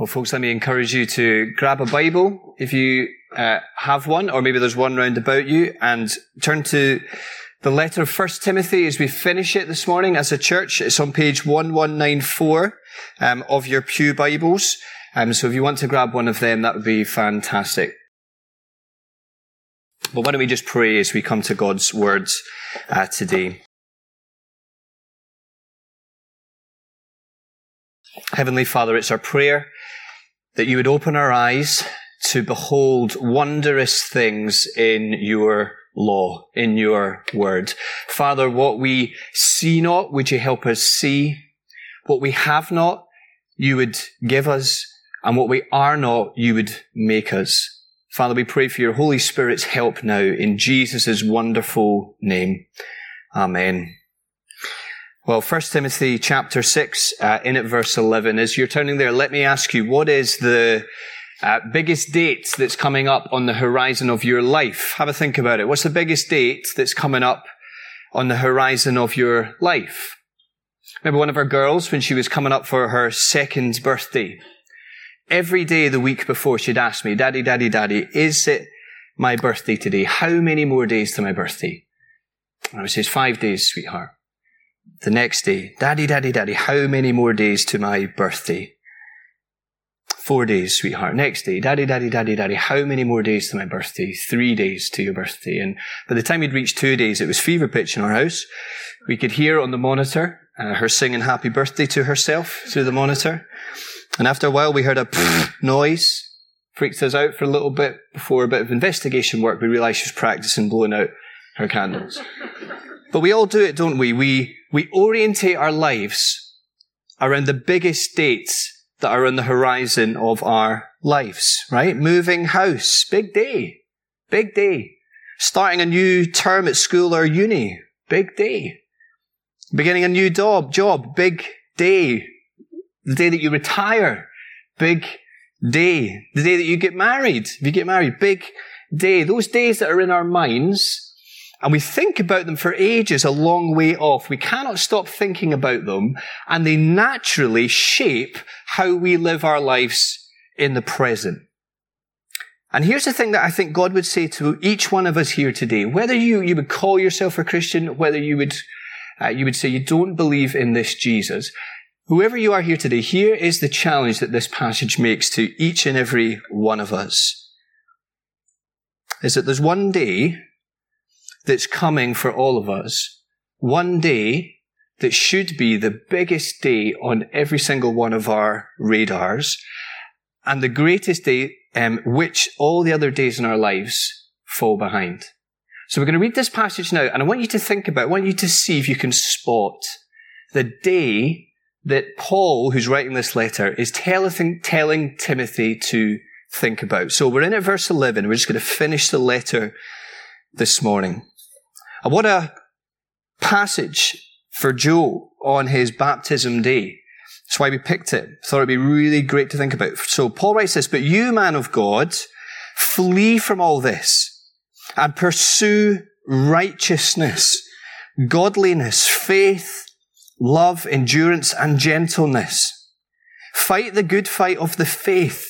Well, folks, let me encourage you to grab a Bible if you uh, have one, or maybe there's one round about you, and turn to the letter of First Timothy as we finish it this morning as a church. It's on page 1194 um, of your Pew Bibles. Um, so if you want to grab one of them, that would be fantastic. But why don't we just pray as we come to God's words uh, today? Heavenly Father, it's our prayer that you would open our eyes to behold wondrous things in your law, in your word. Father, what we see not, would you help us see? What we have not, you would give us, and what we are not, you would make us. Father, we pray for your Holy Spirit's help now in Jesus' wonderful name. Amen. Well, 1 Timothy chapter 6, uh, in at verse 11. As you're turning there, let me ask you, what is the uh, biggest date that's coming up on the horizon of your life? Have a think about it. What's the biggest date that's coming up on the horizon of your life? Remember one of our girls when she was coming up for her second birthday. Every day the week before she'd ask me, Daddy, Daddy, Daddy, is it my birthday today? How many more days to my birthday? And I would say, five days, sweetheart. The next day, Daddy, Daddy, Daddy, how many more days to my birthday? Four days, sweetheart. Next day, Daddy, Daddy, Daddy, Daddy, how many more days to my birthday? Three days to your birthday. And by the time we'd reached two days, it was fever pitch in our house. We could hear on the monitor uh, her singing happy birthday to herself through the monitor. And after a while, we heard a noise. Freaked us out for a little bit before a bit of investigation work. We realized she was practicing blowing out her candles. But we all do it, don't we? We we orientate our lives around the biggest dates that are on the horizon of our lives, right? Moving house, big day, big day. Starting a new term at school or uni, big day. Beginning a new job, job, big day. The day that you retire, big day. The day that you get married, if you get married, big day. Those days that are in our minds and we think about them for ages a long way off. We cannot stop thinking about them and they naturally shape how we live our lives in the present. And here's the thing that I think God would say to each one of us here today. Whether you, you would call yourself a Christian, whether you would, uh, you would say you don't believe in this Jesus. Whoever you are here today, here is the challenge that this passage makes to each and every one of us. Is that there's one day that's coming for all of us. One day that should be the biggest day on every single one of our radars and the greatest day um, which all the other days in our lives fall behind. So we're going to read this passage now and I want you to think about, I want you to see if you can spot the day that Paul, who's writing this letter, is telling, telling Timothy to think about. So we're in at verse 11. We're just going to finish the letter this morning. What a passage for Joel on his baptism day. That's why we picked it. Thought it'd be really great to think about. So Paul writes this, but you, man of God, flee from all this and pursue righteousness, godliness, faith, love, endurance, and gentleness. Fight the good fight of the faith.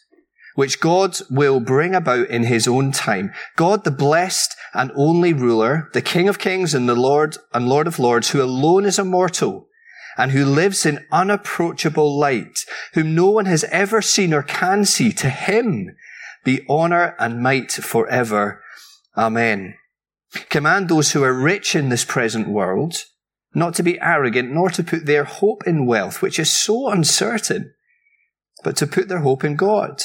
which God will bring about in his own time. God, the blessed and only ruler, the King of kings and the Lord and Lord of lords, who alone is immortal and who lives in unapproachable light, whom no one has ever seen or can see, to him be honor and might forever. Amen. Command those who are rich in this present world not to be arrogant, nor to put their hope in wealth, which is so uncertain, but to put their hope in God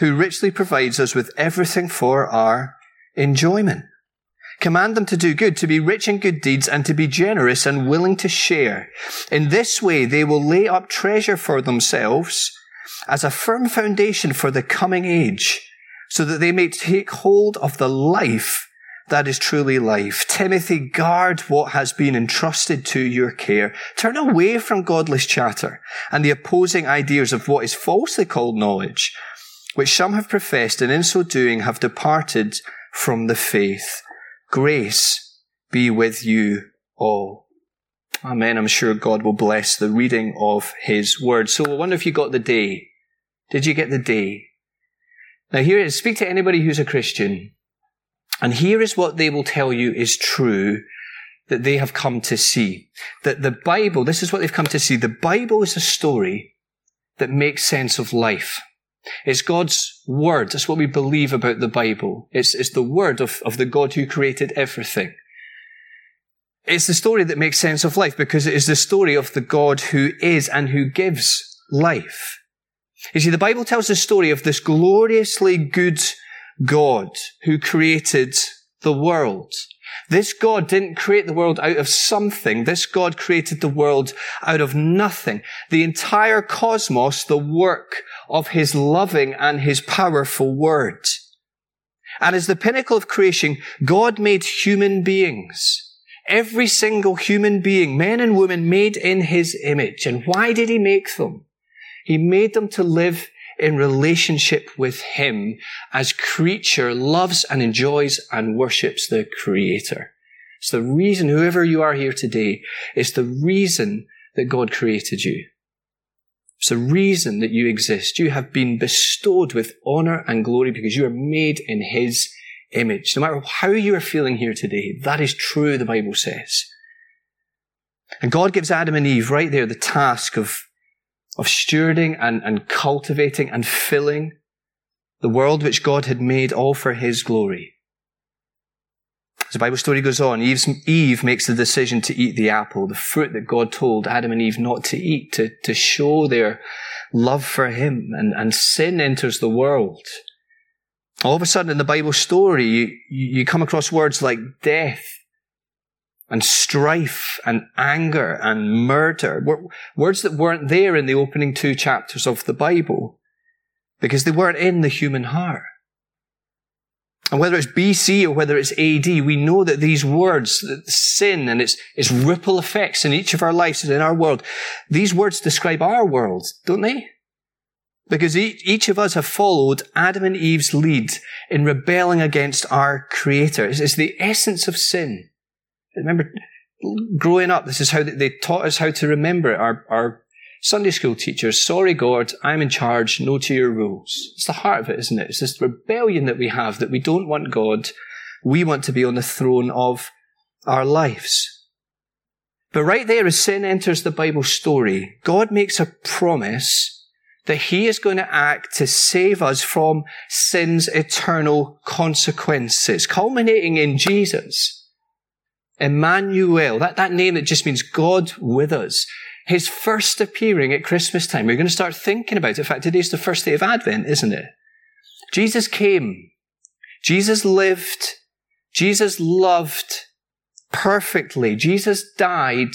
who richly provides us with everything for our enjoyment. Command them to do good, to be rich in good deeds, and to be generous and willing to share. In this way, they will lay up treasure for themselves as a firm foundation for the coming age, so that they may take hold of the life that is truly life. Timothy, guard what has been entrusted to your care. Turn away from godless chatter and the opposing ideas of what is falsely called knowledge, which some have professed and in so doing have departed from the faith. Grace be with you all. Amen. I'm sure God will bless the reading of His word. So I wonder if you got the day. Did you get the day? Now here is. Speak to anybody who's a Christian. And here is what they will tell you is true that they have come to see. That the Bible, this is what they've come to see. The Bible is a story that makes sense of life. It's God's word. That's what we believe about the Bible. It's, it's the word of, of the God who created everything. It's the story that makes sense of life because it is the story of the God who is and who gives life. You see, the Bible tells the story of this gloriously good God who created the world. This God didn't create the world out of something. This God created the world out of nothing. The entire cosmos, the work of his loving and his powerful word. And as the pinnacle of creation, God made human beings. Every single human being, men and women made in his image. And why did he make them? He made them to live in relationship with him as creature loves and enjoys and worships the creator. It's the reason, whoever you are here today, it's the reason that God created you. It's the reason that you exist. You have been bestowed with honor and glory because you are made in his image. No matter how you are feeling here today, that is true, the Bible says. And God gives Adam and Eve right there the task of, of stewarding and, and cultivating and filling the world which God had made all for his glory. As the Bible story goes on, Eve's, Eve makes the decision to eat the apple, the fruit that God told Adam and Eve not to eat, to, to show their love for him, and, and sin enters the world. All of a sudden in the Bible story, you, you come across words like death and strife and anger and murder, words that weren't there in the opening two chapters of the Bible because they weren't in the human heart. And whether it's BC or whether it's AD, we know that these words, sin and its, its ripple effects in each of our lives and in our world, these words describe our world, don't they? Because each of us have followed Adam and Eve's lead in rebelling against our Creator. It's the essence of sin. Remember, growing up, this is how they taught us how to remember it. Our, our Sunday school teachers, sorry God, I'm in charge, no to your rules. It's the heart of it, isn't it? It's this rebellion that we have that we don't want God. We want to be on the throne of our lives. But right there, as sin enters the Bible story, God makes a promise that he is going to act to save us from sin's eternal consequences, culminating in Jesus. Emmanuel, that, that name that just means God with us. His first appearing at Christmas time. We're going to start thinking about it. In fact, today's the first day of Advent, isn't it? Jesus came. Jesus lived. Jesus loved perfectly. Jesus died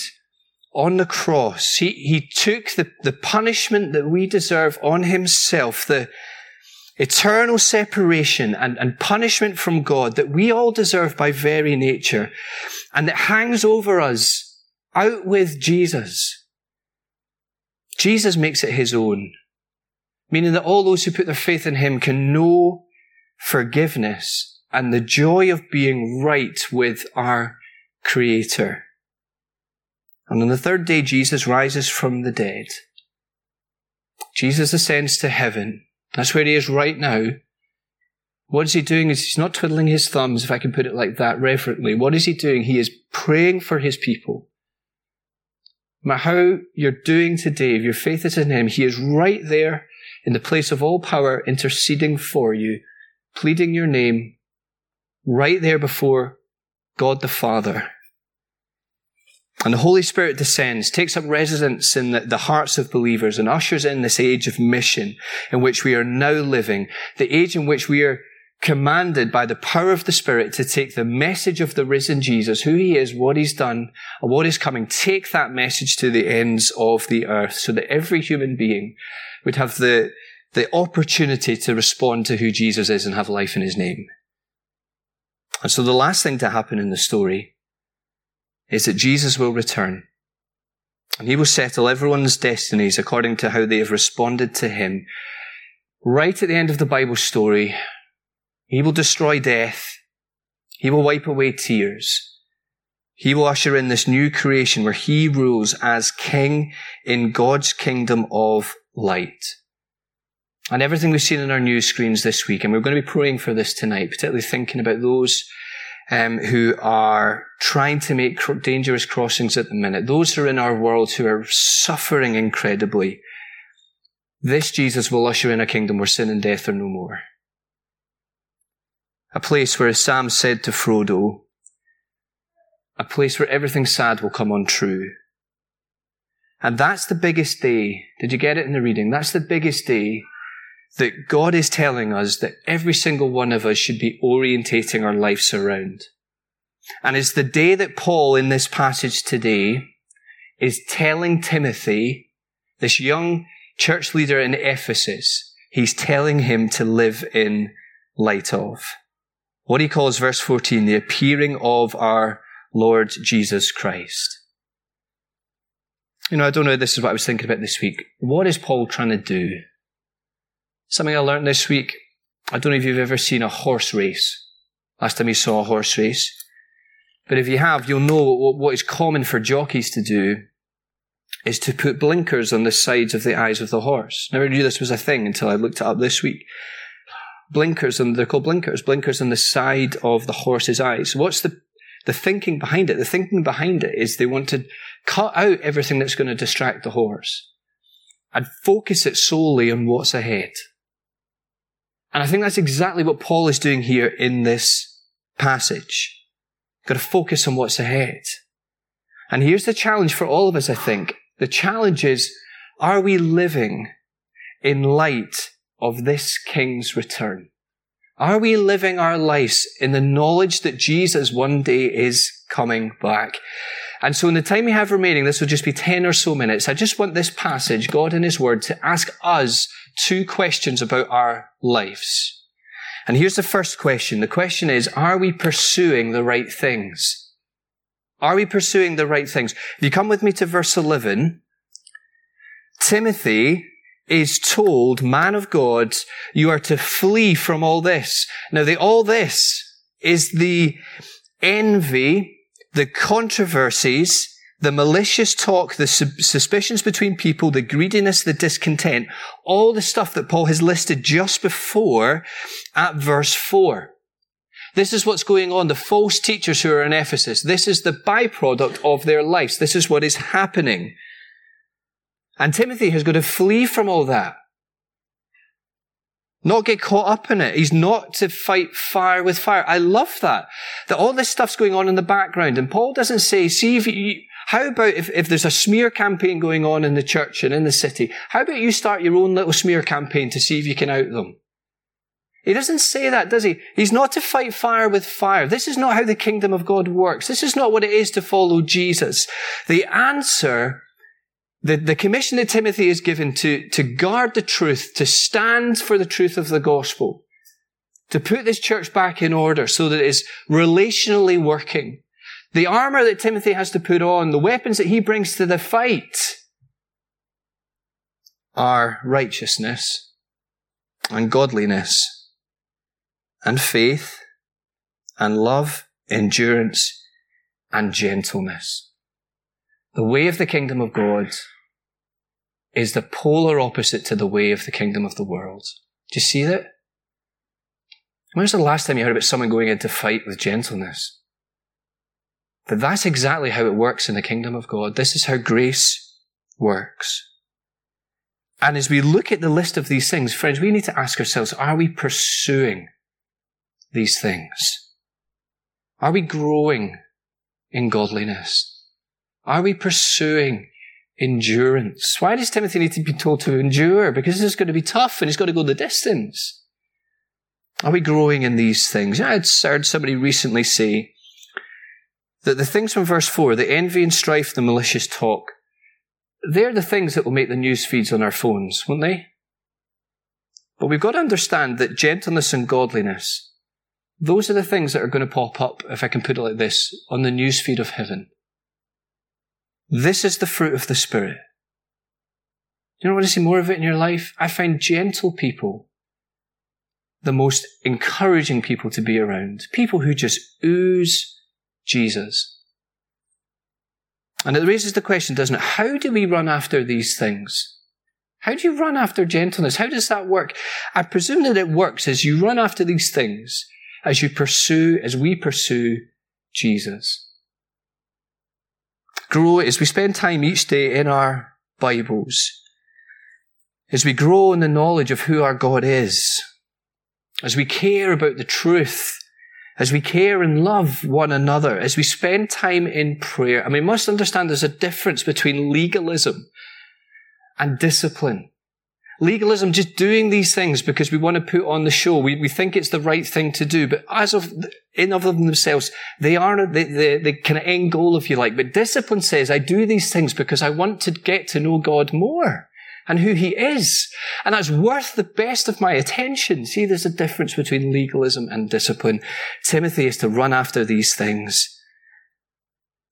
on the cross. He, he took the, the punishment that we deserve on himself, the eternal separation and, and punishment from God that we all deserve by very nature, and that hangs over us out with Jesus. Jesus makes it his own, meaning that all those who put their faith in him can know forgiveness and the joy of being right with our Creator. And on the third day, Jesus rises from the dead. Jesus ascends to heaven. That's where he is right now. What is he doing? Is he's not twiddling his thumbs, if I can put it like that reverently. What is he doing? He is praying for his people. Matter how you're doing today, if your faith is in him, he is right there in the place of all power, interceding for you, pleading your name, right there before God the Father. And the Holy Spirit descends, takes up residence in the, the, hearts of believers and ushers in this age of mission in which we are now living, the age in which we are commanded by the power of the Spirit to take the message of the risen Jesus, who he is, what he's done, and what is coming, take that message to the ends of the earth so that every human being would have the, the opportunity to respond to who Jesus is and have life in his name. And so the last thing to happen in the story is that Jesus will return and he will settle everyone's destinies according to how they have responded to him. Right at the end of the Bible story, he will destroy death. He will wipe away tears. He will usher in this new creation where he rules as king in God's kingdom of light. And everything we've seen in our news screens this week, and we're going to be praying for this tonight, particularly thinking about those um, who are trying to make dangerous crossings at the minute, those who are in our world who are suffering incredibly. This Jesus will usher in a kingdom where sin and death are no more. A place where, Sam said to Frodo, a place where everything sad will come untrue. And that's the biggest day. Did you get it in the reading? That's the biggest day that God is telling us that every single one of us should be orientating our lives around. And it's the day that Paul in this passage today is telling Timothy, this young church leader in Ephesus, he's telling him to live in light of what he calls verse 14, the appearing of our Lord Jesus Christ. You know, I don't know, this is what I was thinking about this week. What is Paul trying to do? Something I learned this week. I don't know if you've ever seen a horse race. Last time you saw a horse race. But if you have, you'll know what is common for jockeys to do is to put blinkers on the sides of the eyes of the horse. Never knew this was a thing until I looked it up this week. Blinkers, and they're called blinkers, blinkers on the side of the horse's eyes. What's the, the thinking behind it? The thinking behind it is they want to cut out everything that's going to distract the horse and focus it solely on what's ahead. And I think that's exactly what Paul is doing here in this passage. Got to focus on what's ahead. And here's the challenge for all of us, I think. The challenge is, are we living in light of this king's return? Are we living our lives in the knowledge that Jesus one day is coming back? And so in the time we have remaining, this will just be 10 or so minutes. I just want this passage, God in His Word, to ask us two questions about our lives. And here's the first question. The question is, are we pursuing the right things? Are we pursuing the right things? If you come with me to verse 11, Timothy is told, man of God, you are to flee from all this. Now the all this is the envy, the controversies, the malicious talk, the suspicions between people, the greediness, the discontent, all the stuff that Paul has listed just before at verse 4. This is what's going on. The false teachers who are in Ephesus, this is the byproduct of their lives. This is what is happening. And Timothy has got to flee from all that. Not get caught up in it. He's not to fight fire with fire. I love that. That all this stuff's going on in the background. And Paul doesn't say, see if you, how about if, if there's a smear campaign going on in the church and in the city, how about you start your own little smear campaign to see if you can out them? He doesn't say that, does he? He's not to fight fire with fire. This is not how the kingdom of God works. This is not what it is to follow Jesus. The answer, the, the commission that Timothy is given to, to guard the truth, to stand for the truth of the gospel, to put this church back in order so that it is relationally working, the armor that Timothy has to put on, the weapons that he brings to the fight are righteousness and godliness and faith and love, endurance and gentleness. The way of the kingdom of God is the polar opposite to the way of the kingdom of the world. Do you see that? When was the last time you heard about someone going into fight with gentleness? But that's exactly how it works in the kingdom of God. This is how grace works. And as we look at the list of these things, friends, we need to ask ourselves, are we pursuing these things? Are we growing in godliness? Are we pursuing endurance? Why does Timothy need to be told to endure? Because is going to be tough and he's got to go the distance. Are we growing in these things? I heard somebody recently say that the things from verse 4, the envy and strife, the malicious talk, they're the things that will make the news feeds on our phones, won't they? But we've got to understand that gentleness and godliness, those are the things that are going to pop up, if I can put it like this, on the news feed of heaven. This is the fruit of the Spirit. You Do you want to see more of it in your life? I find gentle people the most encouraging people to be around. People who just ooze Jesus. And it raises the question, doesn't it? How do we run after these things? How do you run after gentleness? How does that work? I presume that it works as you run after these things, as you pursue, as we pursue Jesus. Grow as we spend time each day in our Bibles, as we grow in the knowledge of who our God is, as we care about the truth, as we care and love one another, as we spend time in prayer. And we must understand there's a difference between legalism and discipline. Legalism, just doing these things because we want to put on the show. We, we think it's the right thing to do, but as of, in of themselves, they are the, the, the kind of end goal, if you like. But discipline says, I do these things because I want to get to know God more and who he is. And that's worth the best of my attention. See, there's a difference between legalism and discipline. Timothy is to run after these things.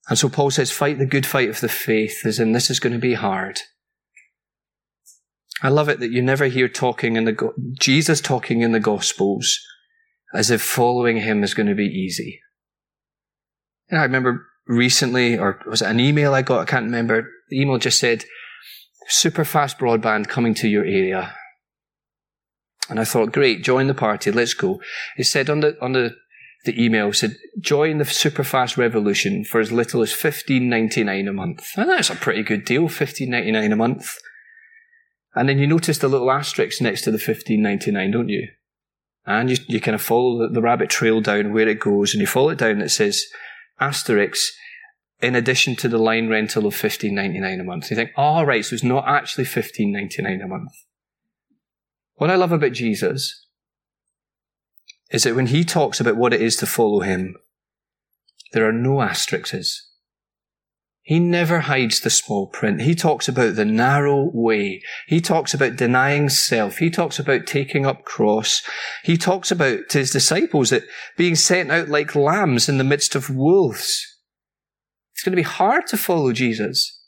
And so Paul says, fight the good fight of the faith, as in this is going to be hard. I love it that you never hear talking in the, Jesus talking in the Gospels as if following him is going to be easy. And I remember recently, or was it an email I got? I can't remember. The email just said, super fast broadband coming to your area. And I thought, great, join the party, let's go. It said on the, on the, the email, said, join the super fast revolution for as little as fifteen ninety nine a month. And that's a pretty good deal, fifteen ninety nine a month. And then you notice the little asterisk next to the fifteen ninety nine, don't you? And you, you kind of follow the, rabbit trail down where it goes, and you follow it down, it says, asterisk, in addition to the line rental of fifteen ninety nine a month. You think, oh, right, so it's not actually fifteen ninety nine a month. What I love about Jesus is that when he talks about what it is to follow him, there are no asterisks. He never hides the small print. He talks about the narrow way. He talks about denying self. He talks about taking up cross. He talks about to his disciples that being sent out like lambs in the midst of wolves. It's going to be hard to follow Jesus.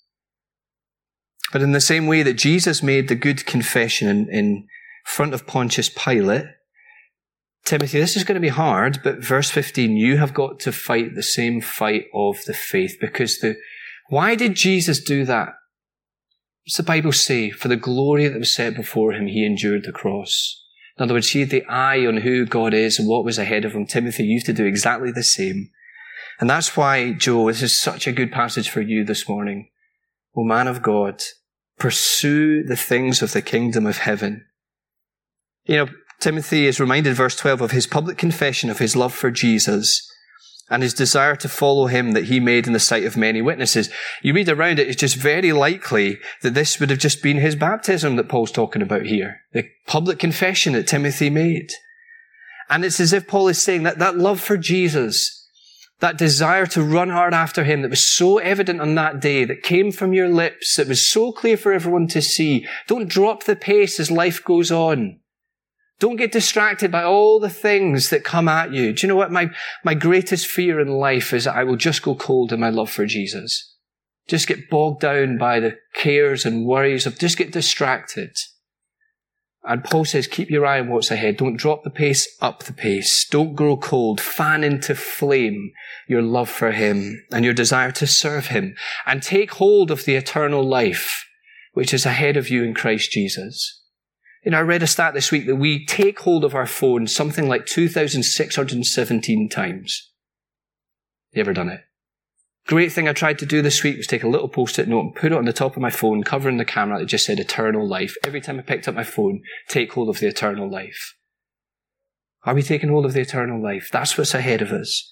But in the same way that Jesus made the good confession in, in front of Pontius Pilate, Timothy, this is going to be hard, but verse 15, you have got to fight the same fight of the faith because the, why did Jesus do that? What's the Bible say? For the glory that was set before him, he endured the cross. In other words, he had the eye on who God is and what was ahead of him. Timothy, you have to do exactly the same. And that's why, Joe, this is such a good passage for you this morning. O man of God, pursue the things of the kingdom of heaven. You know, Timothy is reminded, verse 12, of his public confession of his love for Jesus and his desire to follow him that he made in the sight of many witnesses. You read around it, it's just very likely that this would have just been his baptism that Paul's talking about here. The public confession that Timothy made. And it's as if Paul is saying that that love for Jesus that desire to run hard after him that was so evident on that day, that came from your lips, that was so clear for everyone to see. Don't drop the pace as life goes on. Don't get distracted by all the things that come at you. Do you know what? My, my greatest fear in life is that I will just go cold in my love for Jesus. Just get bogged down by the cares and worries of just get distracted. And Paul says, keep your eye on what's ahead. Don't drop the pace, up the pace. Don't grow cold. Fan into flame your love for him and your desire to serve him and take hold of the eternal life which is ahead of you in Christ Jesus. You know, I read a stat this week that we take hold of our phone something like 2,617 times. You ever done it? Great thing I tried to do this week was take a little post-it note and put it on the top of my phone, covering the camera that just said eternal life. Every time I picked up my phone, take hold of the eternal life. Are we taking hold of the eternal life? That's what's ahead of us.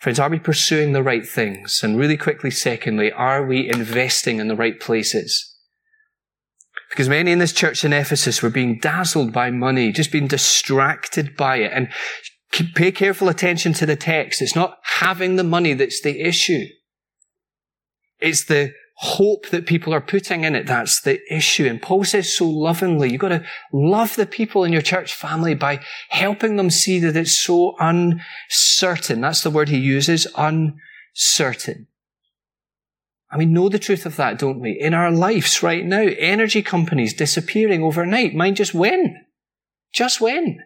Friends, are we pursuing the right things? And really quickly, secondly, are we investing in the right places? Because many in this church in Ephesus were being dazzled by money, just being distracted by it. And pay careful attention to the text. It's not having the money that's the issue. It's the hope that people are putting in it. That's the issue. And Paul says so lovingly, you've got to love the people in your church family by helping them see that it's so uncertain. That's the word he uses, uncertain. And we know the truth of that, don't we? In our lives right now, energy companies disappearing overnight. Mind just when? Just when?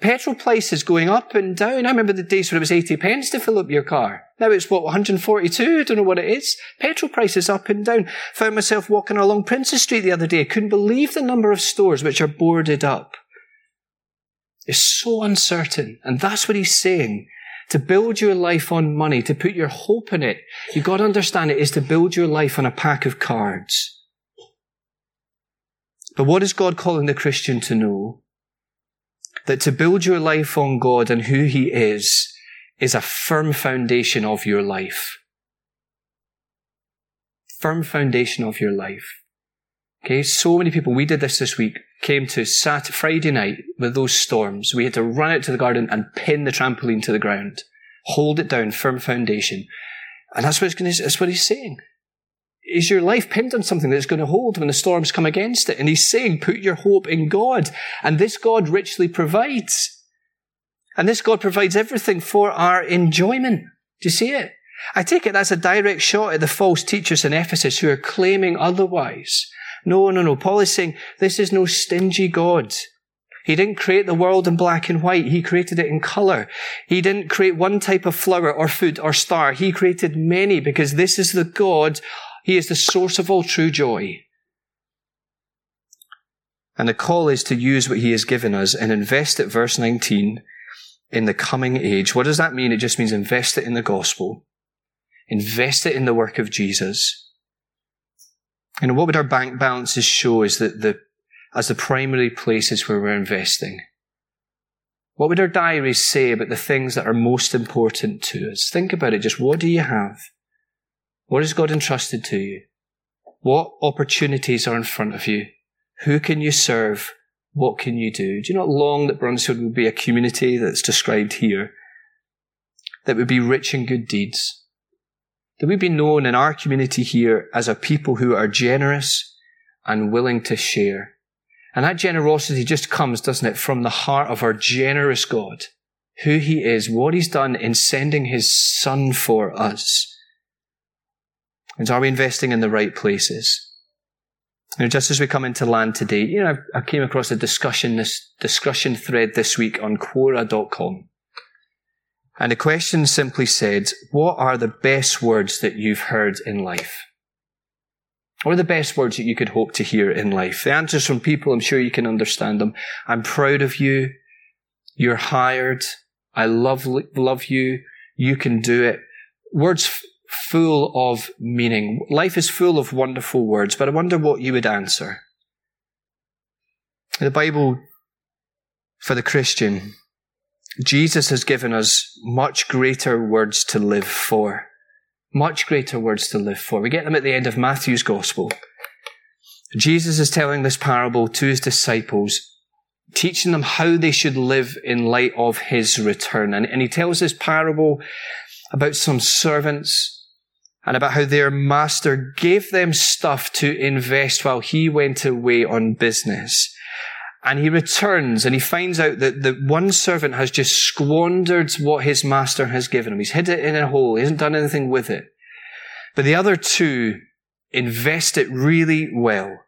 Petrol prices going up and down. I remember the days when it was 80 pence to fill up your car. Now it's what, 142? I don't know what it is. Petrol prices up and down. Found myself walking along Princes Street the other day. Couldn't believe the number of stores which are boarded up. It's so uncertain. And that's what he's saying to build your life on money, to put your hope in it, you've got to understand it is to build your life on a pack of cards. But what is God calling the Christian to know? That to build your life on God and who He is, is a firm foundation of your life. Firm foundation of your life. Okay, so many people, we did this this week, came to Sat Friday night with those storms. We had to run out to the garden and pin the trampoline to the ground, hold it down, firm foundation. And that's what, gonna, that's what he's saying. Is your life pinned on something that's going to hold when the storms come against it? And he's saying, put your hope in God. And this God richly provides. And this God provides everything for our enjoyment. Do you see it? I take it that's a direct shot at the false teachers in Ephesus who are claiming otherwise. No, no, no. Paul is saying this is no stingy God. He didn't create the world in black and white. He created it in color. He didn't create one type of flower or food or star. He created many because this is the God. He is the source of all true joy. And the call is to use what he has given us and invest it, verse 19, in the coming age. What does that mean? It just means invest it in the gospel. Invest it in the work of Jesus. And what would our bank balances show is that the, as the primary places where we're investing? What would our diaries say about the things that are most important to us? Think about it. Just what do you have? What has God entrusted to you? What opportunities are in front of you? Who can you serve? What can you do? Do you not long that Bruntsfield would be a community that's described here that would be rich in good deeds? That we be known in our community here as a people who are generous and willing to share. And that generosity just comes, doesn't it, from the heart of our generous God, who He is, what He's done in sending His Son for us. And are we investing in the right places? You know, just as we come into land today, you know, I came across a discussion, this discussion thread this week on Quora.com. And the question simply said, what are the best words that you've heard in life? What are the best words that you could hope to hear in life? The answers from people, I'm sure you can understand them. I'm proud of you. You're hired. I love, love you. You can do it. Words f- full of meaning. Life is full of wonderful words, but I wonder what you would answer. The Bible for the Christian Jesus has given us much greater words to live for. Much greater words to live for. We get them at the end of Matthew's gospel. Jesus is telling this parable to his disciples, teaching them how they should live in light of his return. And, and he tells this parable about some servants and about how their master gave them stuff to invest while he went away on business. And he returns and he finds out that the one servant has just squandered what his master has given him. He's hid it in a hole. He hasn't done anything with it. But the other two invest it really well.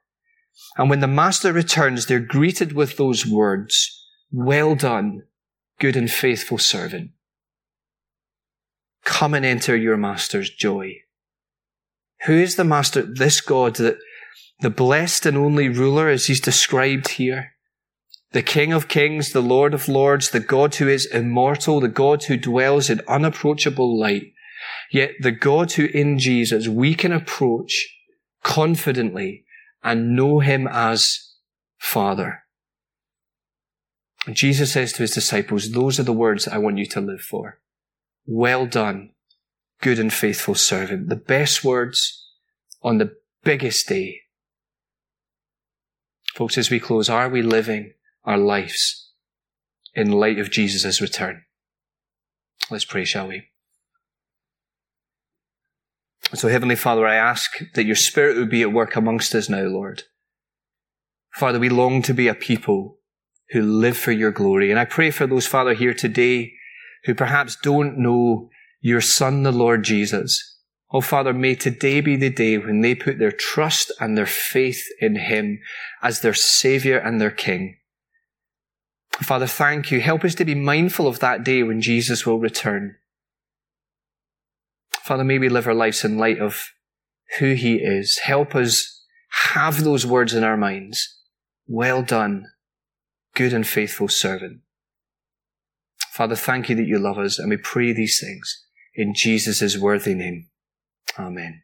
And when the master returns, they're greeted with those words, well done, good and faithful servant. Come and enter your master's joy. Who is the master? This God that the blessed and only ruler as he's described here the King of Kings, the Lord of Lords, the God who is immortal, the God who dwells in unapproachable light. Yet the God who in Jesus we can approach confidently and know him as Father. And Jesus says to his disciples, those are the words I want you to live for. Well done, good and faithful servant. The best words on the biggest day Folks, as we close, are we living our lives in light of Jesus' return? Let's pray, shall we? So, Heavenly Father, I ask that your Spirit would be at work amongst us now, Lord. Father, we long to be a people who live for your glory. And I pray for those, Father, here today who perhaps don't know your Son, the Lord Jesus. Oh, Father, may today be the day when they put their trust and their faith in Him as their Savior and their King. Father, thank you. Help us to be mindful of that day when Jesus will return. Father, may we live our lives in light of who He is. Help us have those words in our minds. Well done, good and faithful servant. Father, thank you that you love us, and we pray these things in Jesus' worthy name. Amen.